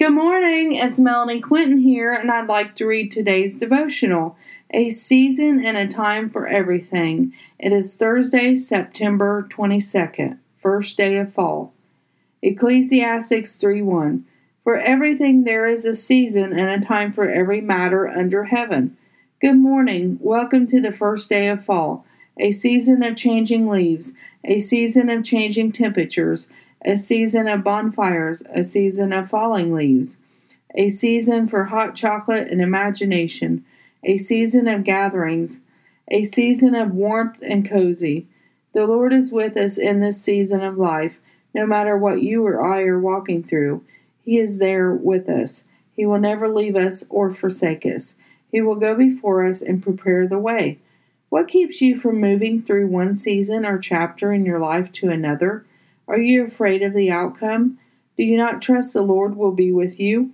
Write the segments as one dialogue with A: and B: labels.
A: Good morning, it's Melanie Quinton here, and I'd like to read today's devotional A Season and a Time for Everything. It is Thursday, September 22nd, first day of fall. Ecclesiastes 3 1. For everything there is a season and a time for every matter under heaven. Good morning, welcome to the first day of fall, a season of changing leaves, a season of changing temperatures a season of bonfires, a season of falling leaves, a season for hot chocolate and imagination, a season of gatherings, a season of warmth and cozy. The Lord is with us in this season of life, no matter what you or I are walking through. He is there with us. He will never leave us or forsake us. He will go before us and prepare the way. What keeps you from moving through one season or chapter in your life to another? Are you afraid of the outcome? Do you not trust the Lord will be with you?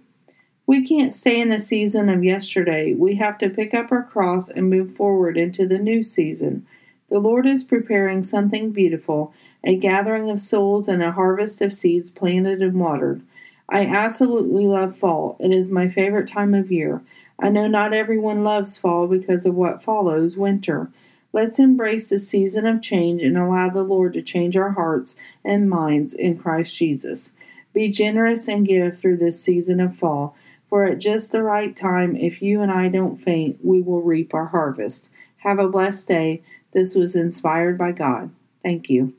A: We can't stay in the season of yesterday. We have to pick up our cross and move forward into the new season. The Lord is preparing something beautiful, a gathering of souls and a harvest of seeds planted and watered. I absolutely love fall. It is my favorite time of year. I know not everyone loves fall because of what follows winter. Let's embrace the season of change and allow the Lord to change our hearts and minds in Christ Jesus. Be generous and give through this season of fall, for at just the right time, if you and I don't faint, we will reap our harvest. Have a blessed day. This was inspired by God. Thank you.